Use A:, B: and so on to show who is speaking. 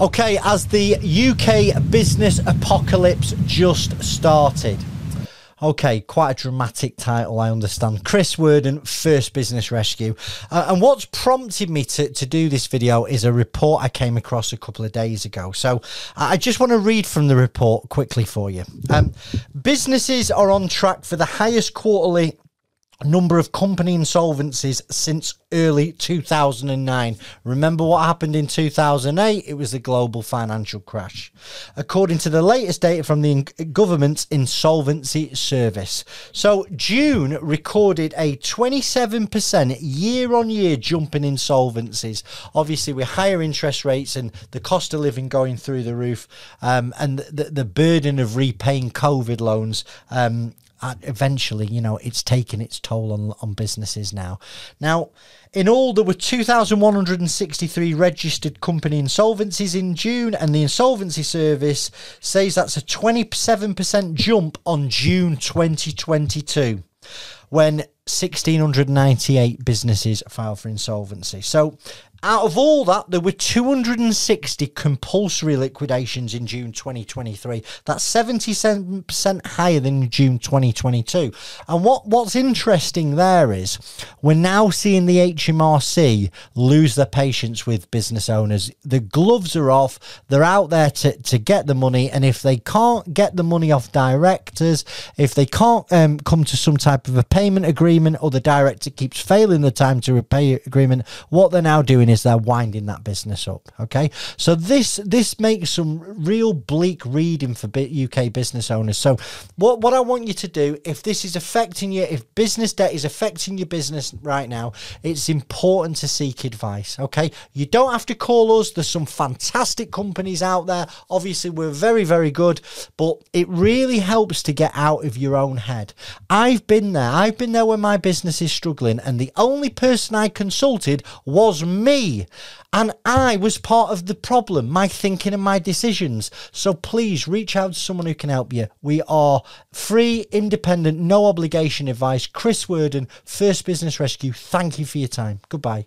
A: Okay, as the UK business apocalypse just started. Okay, quite a dramatic title, I understand. Chris Worden, First Business Rescue. Uh, and what's prompted me to, to do this video is a report I came across a couple of days ago. So I just want to read from the report quickly for you. Um, businesses are on track for the highest quarterly number of company insolvencies since early 2009. Remember what happened in 2008? It was the global financial crash. According to the latest data from the government's insolvency service. So June recorded a 27% year on year jump in insolvencies. Obviously, with higher interest rates and the cost of living going through the roof um, and the, the burden of repaying COVID loans. Um, eventually, you know, it's taken its toll on, on businesses now. Now, in all, there were 2,163 registered company insolvencies in June, and the Insolvency Service says that's a 27% jump on June 2022 when 1,698 businesses filed for insolvency. So out of all that, there were 260 compulsory liquidations in June 2023. That's 77% higher than June 2022. And what, what's interesting there is we're now seeing the HMRC lose their patience with business owners. The gloves are off. They're out there to, to get the money. And if they can't get the money off directors, if they can't um, come to some type of a payment agreement or the director keeps failing the time to repay agreement, what they're now doing doing is they're winding that business up. Okay, so this this makes some real bleak reading for UK business owners. So what what I want you to do, if this is affecting you, if business debt is affecting your business right now, it's important to seek advice. Okay, you don't have to call us. There's some fantastic companies out there. Obviously, we're very very good, but it really helps to get out of your own head. I've been there. I've been there when my business is struggling, and the only person I consulted was me. And I was part of the problem, my thinking and my decisions. So please reach out to someone who can help you. We are free, independent, no obligation advice. Chris Worden, First Business Rescue, thank you for your time. Goodbye.